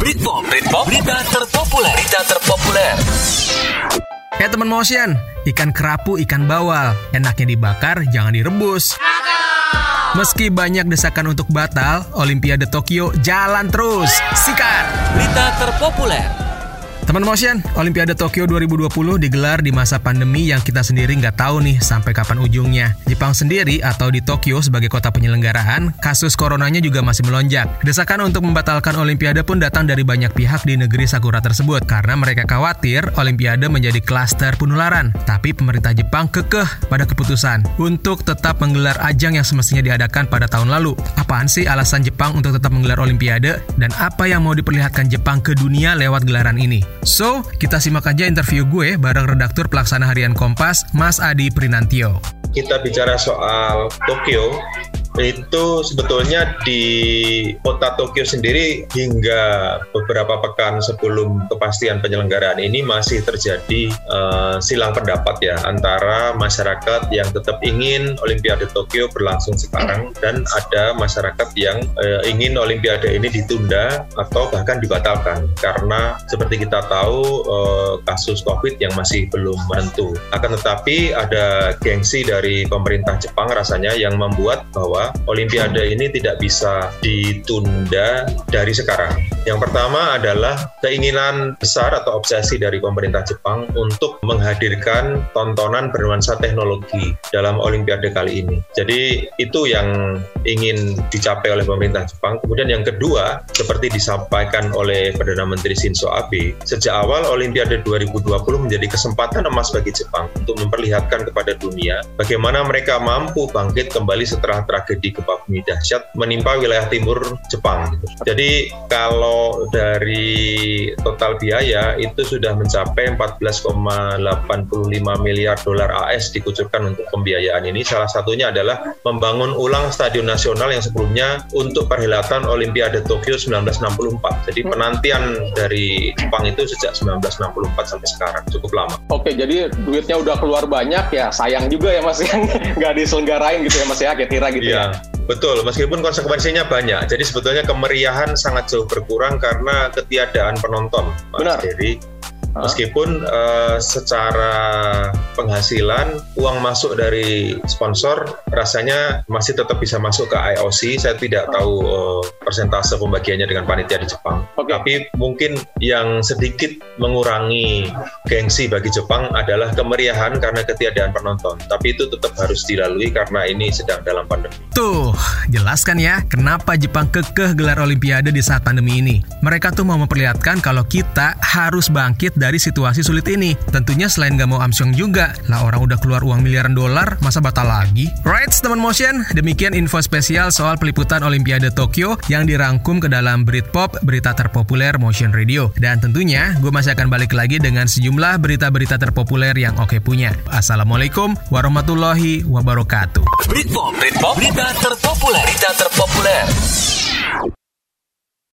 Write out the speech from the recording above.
Britpop, Britpop, berita terpopuler, berita terpopuler. Ya teman motion, ikan kerapu, ikan bawal, enaknya dibakar, jangan direbus. Meski banyak desakan untuk batal, Olimpiade Tokyo jalan terus. Sikat! Berita terpopuler. Teman motion, Olimpiade Tokyo 2020 digelar di masa pandemi yang kita sendiri nggak tahu nih sampai kapan ujungnya. Jepang sendiri atau di Tokyo sebagai kota penyelenggaraan, kasus coronanya juga masih melonjak. Desakan untuk membatalkan Olimpiade pun datang dari banyak pihak di negeri Sakura tersebut karena mereka khawatir Olimpiade menjadi klaster penularan. Tapi pemerintah Jepang kekeh pada keputusan untuk tetap menggelar ajang yang semestinya diadakan pada tahun lalu. Apaan sih alasan Jepang untuk tetap menggelar Olimpiade dan apa yang mau diperlihatkan Jepang ke dunia lewat gelaran ini? So, kita simak aja interview gue bareng redaktur pelaksana harian Kompas, Mas Adi Prinantio. Kita bicara soal Tokyo, itu sebetulnya di kota Tokyo sendiri hingga beberapa pekan sebelum kepastian penyelenggaraan ini masih terjadi uh, silang pendapat ya antara masyarakat yang tetap ingin Olimpiade Tokyo berlangsung sekarang dan ada masyarakat yang uh, ingin Olimpiade ini ditunda atau bahkan dibatalkan karena seperti kita tahu uh, kasus COVID yang masih belum menentu. Akan tetapi ada gengsi dari pemerintah Jepang rasanya yang membuat bahwa Olimpiade ini tidak bisa ditunda dari sekarang. Yang pertama adalah keinginan besar atau obsesi dari pemerintah Jepang untuk menghadirkan tontonan bernuansa teknologi dalam Olimpiade kali ini. Jadi itu yang ingin dicapai oleh pemerintah Jepang. Kemudian yang kedua, seperti disampaikan oleh Perdana Menteri Shinzo Abe, sejak awal Olimpiade 2020 menjadi kesempatan emas bagi Jepang untuk memperlihatkan kepada dunia bagaimana mereka mampu bangkit kembali setelah tragedi gempa bumi dahsyat menimpa wilayah timur Jepang. Jadi kalau dari total biaya itu sudah mencapai 14,85 miliar dolar AS dikucurkan untuk pembiayaan ini. Salah satunya adalah membangun ulang stadion nasional yang sebelumnya untuk perhelatan Olimpiade Tokyo 1964. Jadi penantian dari Jepang itu sejak 1964 sampai sekarang cukup lama. Oke, jadi duitnya udah keluar banyak ya sayang juga ya Mas yang nggak diselenggarain gitu ya Mas ya kira gitu ya. Ya. Betul, meskipun konsekuensinya banyak. Jadi sebetulnya kemeriahan sangat jauh berkurang karena ketiadaan penonton. Mas Benar. Jadi Meskipun uh, secara penghasilan uang masuk dari sponsor rasanya masih tetap bisa masuk ke IOC. Saya tidak tahu uh, persentase pembagiannya dengan panitia di Jepang. Okay. Tapi mungkin yang sedikit mengurangi gengsi bagi Jepang adalah kemeriahan karena ketiadaan penonton. Tapi itu tetap harus dilalui karena ini sedang dalam pandemi. Tuh, jelaskan ya kenapa Jepang kekeh gelar Olimpiade di saat pandemi ini. Mereka tuh mau memperlihatkan kalau kita harus bangkit dari situasi sulit ini. Tentunya selain gak mau amsyong juga, lah orang udah keluar uang miliaran dolar, masa batal lagi? Right, teman motion, demikian info spesial soal peliputan Olimpiade Tokyo yang dirangkum ke dalam Britpop, berita terpopuler Motion Radio. Dan tentunya, gue masih akan balik lagi dengan sejumlah berita-berita terpopuler yang oke punya. Assalamualaikum warahmatullahi wabarakatuh. Britpop, Britpop, berita terpopuler, berita terpopuler.